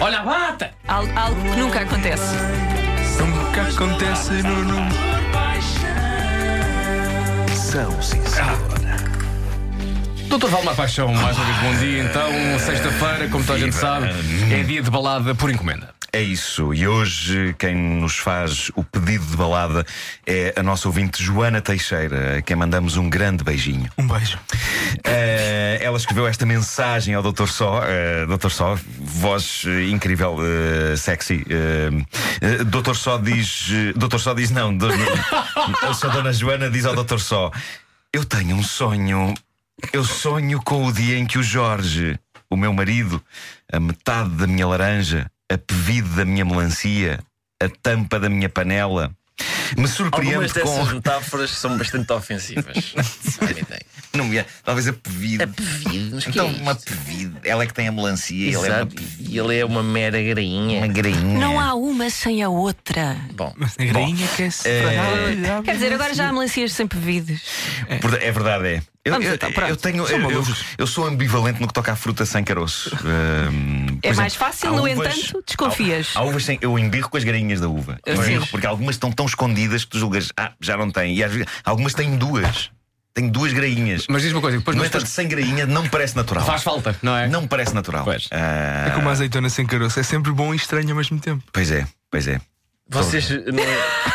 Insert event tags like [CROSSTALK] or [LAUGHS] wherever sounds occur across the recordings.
Olha a bata! Al- algo que nunca acontece. Nunca acontece, Nuno. São, senhor. Doutor Valmar Paixão, mais uma vez bom dia. Então, sexta-feira, como toda a gente sabe, é dia de balada por encomenda. É isso, e hoje quem nos faz o pedido de balada é a nossa ouvinte Joana Teixeira, a quem mandamos um grande beijinho. Um beijo. Eh, ela escreveu esta mensagem ao Dr. Só, eh, Dr. Só, voz eh, incrível, sexy. eh, Dr. Só diz. Dr. Só diz não, do, a sua Dona Joana diz ao Dr. Só: Eu tenho um sonho. Eu sonho com o dia em que o Jorge, o meu marido, a metade da minha laranja, a pevide da minha melancia, a tampa da minha panela, me surpreende Algumas dessas com. metáforas são bastante ofensivas. [LAUGHS] Não ideia. Não me- talvez a pevide. A pevide, mas que Então, é uma isto? pevide. Ela é que tem a melancia, ele é uma, Exato. pevide, E ele é uma mera grainha. uma grainha. Não há uma sem a outra. Bom, Mas a grainha que é separada. Quer dizer, agora já há melancias sempre vides. Porta- É verdade, é. Eu, Vamos eu- então, pronto. eu tenho. Eu, eu, eu sou ambivalente no que toca à fruta sem caroço. [LAUGHS] Por É exemplo, mais fácil, há no uvas- entanto, desconfias. Há, há uvas sem. Eu embirro com as grainhas da uva. Eu embirro porque algumas estão tão escondidas que tu julgas, ah, já não tem. E às vezes, algumas têm duas. Tem duas grainhas. Mas diz uma coisa, depois No não entanto, sem grainha não parece natural. faz falta, não é? Não parece natural. Pois. Ah, É como a azeitona sem caroço. É sempre bom e estranho ao mesmo tempo. Pois é, pois é. vocês. não-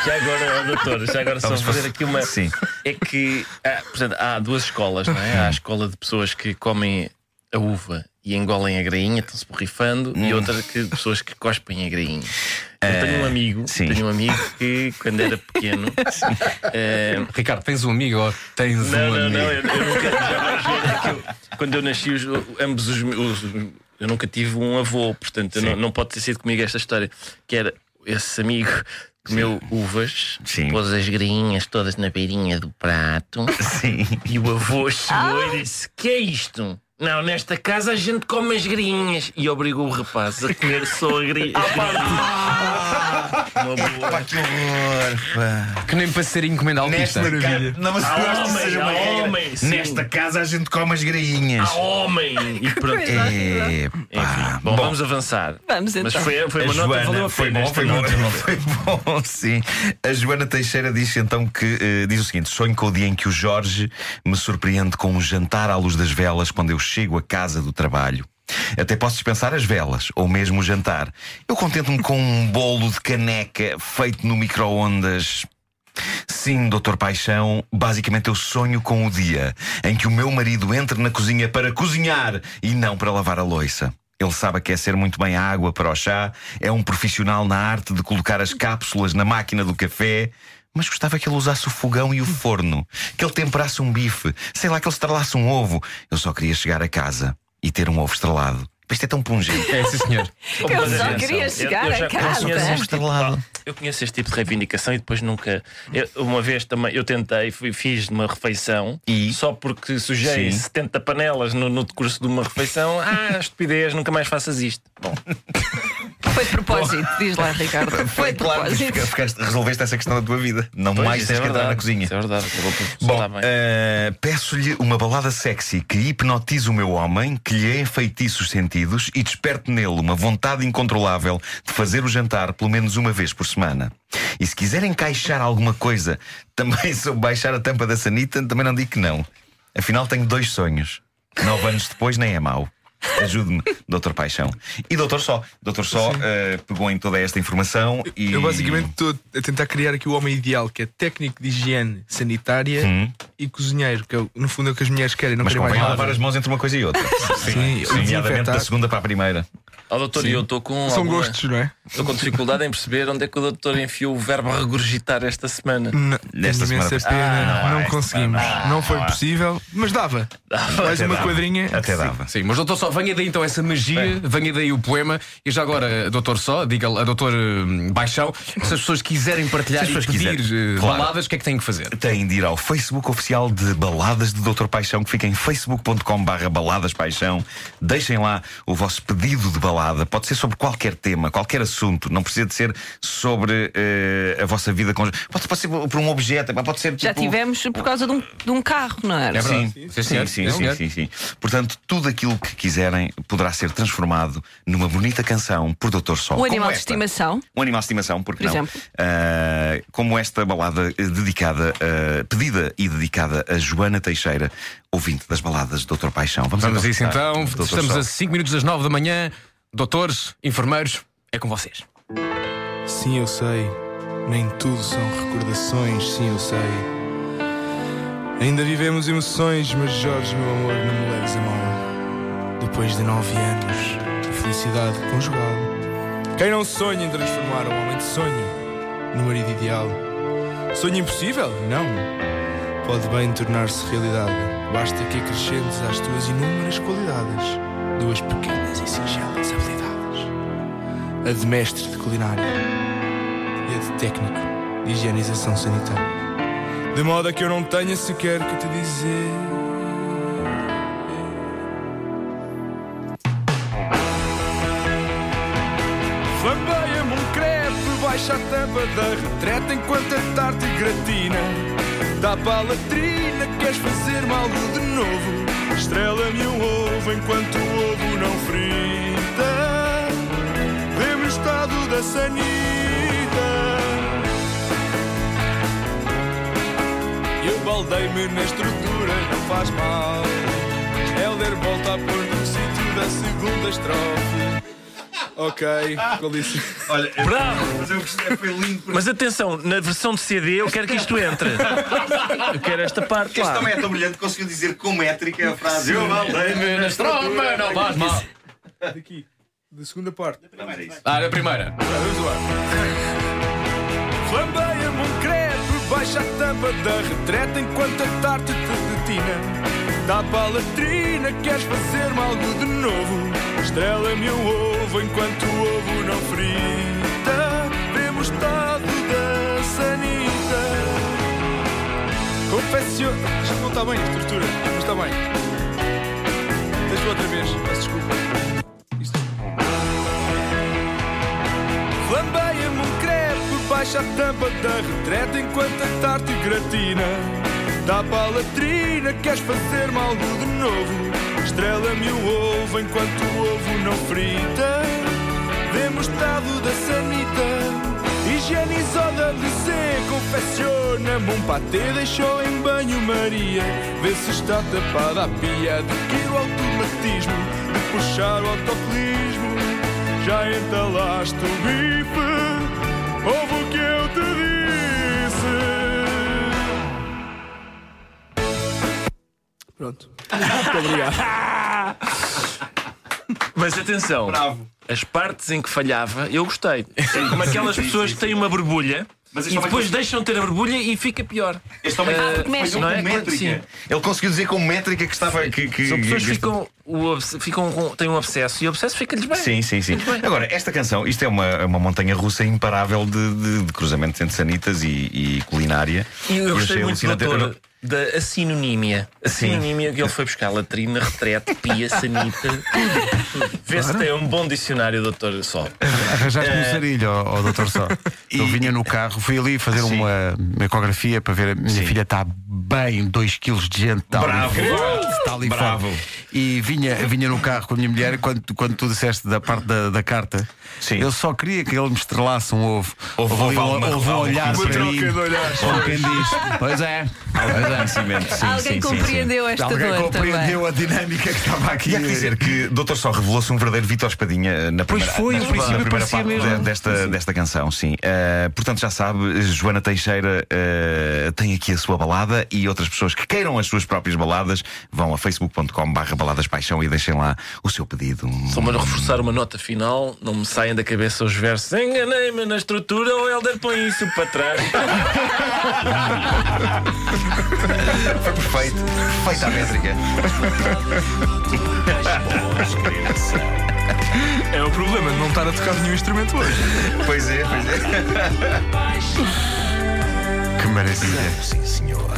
já agora, ó, doutor, já agora só Vamos fazer fazer- aqui uma. Sim. É que. há, portanto, há duas escolas, não é? Há a escola de pessoas que comem a uva e engolem a grainha, estão-se borrifando, e outra que pessoas que cospem a grainha. Eu tenho um amigo, sim. tenho um amigo que quando era pequeno. [LAUGHS] eh, Ricardo, tens um amigo ou tens Não, um não, amigo? não, eu, eu nunca. já é eu- quando eu nasci, os- ambos os, os- Eu nunca tive um avô, portanto, não, não pode ter sido comigo esta história. Que era esse amigo comeu uvas, Sim. pôs as grainhas todas na beirinha do prato, Sim. e o avô chegou e disse: Que é isto? Não, nesta casa a gente come as grainhas. E obrigou o rapaz a comer só a grainha. Uma boa. Que horror, pá. Que nem para ser encomenda altista. Nesta casa. Não, mas eu que homem, seja uma há regra. homem, sim. Nesta casa a gente come as grainhas. Ah, homem! E pronto. É, Enfim, pá. bom, vamos avançar. Vamos Mas então. foi, foi A uma nota que valeu Joana, a foi pena. bom, foi bom, nota. [LAUGHS] foi bom, sim. A Joana Teixeira diz então que eh, diz o seguinte: sonho com o dia em que o Jorge me surpreende com um jantar à luz das velas quando eu chego à casa do trabalho. Até posso dispensar as velas, ou mesmo o jantar. Eu contento-me com um bolo de caneca feito no micro-ondas. Sim, Doutor Paixão, basicamente eu sonho com o dia em que o meu marido entre na cozinha para cozinhar e não para lavar a louça. Ele sabe aquecer muito bem a água para o chá, é um profissional na arte de colocar as cápsulas na máquina do café. Mas gostava que ele usasse o fogão e o forno, que ele temperasse um bife, sei lá, que ele estrelasse um ovo. Eu só queria chegar a casa e ter um ovo estrelado. Isto é tão pungente. É, sim, senhor. Eu só atenção, queria eu- chegar eu já a casa. conheço este tipo- Estrelado. Eu conheço este tipo de reivindicação e depois nunca. eu- uma vez também eu tentei, fui- fiz uma refeição E? só porque sujei Sim. 70 panelas no, no decurso de uma refeição. Ah, estupidez, nunca mais faças isto. Bom, [LAUGHS] Foi de propósito, diz lá, Ricardo. Foi de claro, mas propósito. fica- resolveste essa questão da tua vida. Não pois, mais tens é que entrar verdade, na cozinha. Isso é verdade, Bom, eh, peço-lhe uma balada sexy que hipnotize o meu homem, que lhe enfeitice os sentidos e desperte nele uma vontade incontrolável de fazer o jantar pelo menos uma vez por semana. E se quiser encaixar alguma coisa [LAUGHS] também sobre baixar a tampa da sanita, também não digo que não. Afinal, tenho dois sonhos. Nove anos depois, nem é mau. Ajude-me, Doutor Paixão. E Doutor Só. Doutor Só eh, pegou em toda esta informação e. Eu basicamente estou a tentar criar aqui o homem ideal, que é técnico de higiene sanitária e cozinheiro, que é, no fundo é o que as mulheres querem, não Mas querem mais lavar as mãos entre uma coisa e outra. [LAUGHS] Sim, Sim, nomeadamente desinfetar. da segunda para a primeira. Ó doutor, e eu estou com. São alguma- gostos, não é? Estou com dificuldade em perceber onde é que o doutor enfiou o verbo regurgitar esta semana. Não, Nesta semana- pena, Ah, não não, conseguimos. esta- não foi há. possível, mas dava. Mais Até uma dava. quadrinha. Até dava. Sim, mas doutor Só, venha daí então essa magia, venha daí o poema. E já agora, doutor Só, diga a doutor hum, Baixão, se as pessoas quiserem partilhar e pedir quiserem, claro. baladas, o que é que têm que fazer? Têm de ir ao Facebook oficial de Baladas de Doutor Paixão, que fica em facebook.com/barra Baladas Paixão. Deixem lá o vosso pedido de balada. Balada pode ser sobre qualquer tema, qualquer assunto, não precisa de ser sobre eh, a vossa vida conjugal. Pode, pode ser por um objeto, pode ser Já tipo- tivemos por causa de um, de um carro, não era? É verdade. Sim, Sim, sim, sim, Sim, sim, sim, sim. Portanto, tudo aquilo que quiserem poderá ser transformado numa bonita canção por Dr. Sol. Como animal de estimação. Um animal de estimação, porque Por não? exemplo? Ah, como esta balada eh, dedicada, ah, pedida e dedicada a Joana Teixeira, ouvinte das baladas de Dr. Paixão. Vamos, Vamos a isso escutar então. Dr. Estamos Sol. a 5 minutos das 9 da manhã. Doutores, enfermeiros, é com vocês. Sim, eu sei. Nem tudo são recordações, sim, eu sei. Ainda vivemos emoções, mas Jorge, meu amor, não me leves a mal. Depois de nove anos de felicidade conjugal. Quem não sonha em transformar um homem de sonho no marido ideal? Sonho impossível? Não. Pode bem tornar-se realidade. Basta que acrescentes às tuas inúmeras qualidades duas pequenas e singelas habilidades: a de mestre de culinária e a de técnico de higienização sanitária. De modo a que eu não tenha sequer que te dizer. Crepe, baixa a tampa da retreta enquanto a tarte gratina. Dá para a latrina, queres fazer-me algo de novo? Estrela-me um ovo enquanto o ovo não frita. Vê-me o estado da sanita. Eu baldei-me na estrutura, não faz mal. Helder volta a pôr no sítio da segunda estrofe. Ok, com licença. Olha, Bravo! mas eu gostei, foi lindo. Mas atenção, na versão de CD eu quero que isto entre. Eu quero esta parte Este lá. também é tão brilhante que conseguiu dizer com métrica a frase. Eu baldei-me na Tromba, não faz mal. Daqui, da segunda parte. Era isso. Ah, a primeira. Vamos lá. Flambeia-me um crepe, baixa a tampa da retreta enquanto a tarte te detina. Para a latrina, queres fazer-me algo de novo? Estrela-me um ovo enquanto o ovo não frita. O estado da sanita. Confecciona. Isto não está bem, a estrutura, mas está bem. Deixa outra vez, peço desculpa. Flambeia-me um crepe, baixa a tampa da retreta enquanto a tarte gratina. Dá para a latrina, queres fazer-me algo de novo? Estrela-me o ovo enquanto o ovo não frita. Vemos o estado da sanita. Higienizou da WC, confecciona-me um patê, deixou em banho-maria. Vê se está tapada a pia, adquire o automatismo de puxar o autocolismo. Já entalaste o bife, ouve o que eu Pronto. Muito obrigado. Mas atenção, Bravo. as partes em que falhava, eu gostei. É como aquelas sim, pessoas sim, que têm uma borbulha Mas e depois também- deixam de ter a borbulha e fica pior. Este homem Ah, foi- foi Não é? métrica. Sim. Ele conseguiu dizer com métrica que estava. Que, que, São pessoas que que- ficam, o ficam com, têm um abscesso e o abscesso fica-lhes bem. Sim, sim, sim. Agora, esta canção, isto é uma, é uma montanha russa imparável de, de, de cruzamentos entre sanitas e, e culinária. E eu gostei achei muito. Eu doutor, da a sinonímia. A sinonímia que ele foi buscar latrina, retrete, pia, sanita. Vê se tem um bom dicionário, doutor Sol. Arranjaste um sarilho ao, ao doutor Só. [LAUGHS] Eu vinha no carro, fui ali fazer Sim. uma, uma ecografia para ver a minha Sim. filha está bem, 2 kg de gente, está Bravo. ali está ali Bravo. E vinha, vinha no carro com a minha mulher quando, quando tu disseste da parte da, da carta. Sim. Eu só queria que ele me estrelasse um ovo. Houve- ali houve um, alguma- houve um olhar para mim. Como quem diz. Pois é. Pois é. Sim, Alguém sim, sim, compreendeu esta Alguém dor compreendeu a dinâmica que estava aqui. E há que dizer que Dr. Só revelou-se um verdadeiro Vitor Espadinha eh, na Pois primeira, foi, na, na primeira parte mesmo. de- desta, desta canção, sim. Eh, portanto, já sabe, Joana Teixeira eh, tem aqui a sua balada e outras pessoas que queiram as suas próprias baladas vão a facebook.com/barra baladas paixão e deixem lá o seu pedido. Só para reforçar uma nota final, não me saem da cabeça os versos. Enganei-me na estrutura, o Helder põe isso para trás. [LAUGHS] Foi perfeito, perfeita a métrica. É o problema de não estar a tocar nenhum instrumento hoje. Pois é, pois é. Que maravilha. Sim, senhor.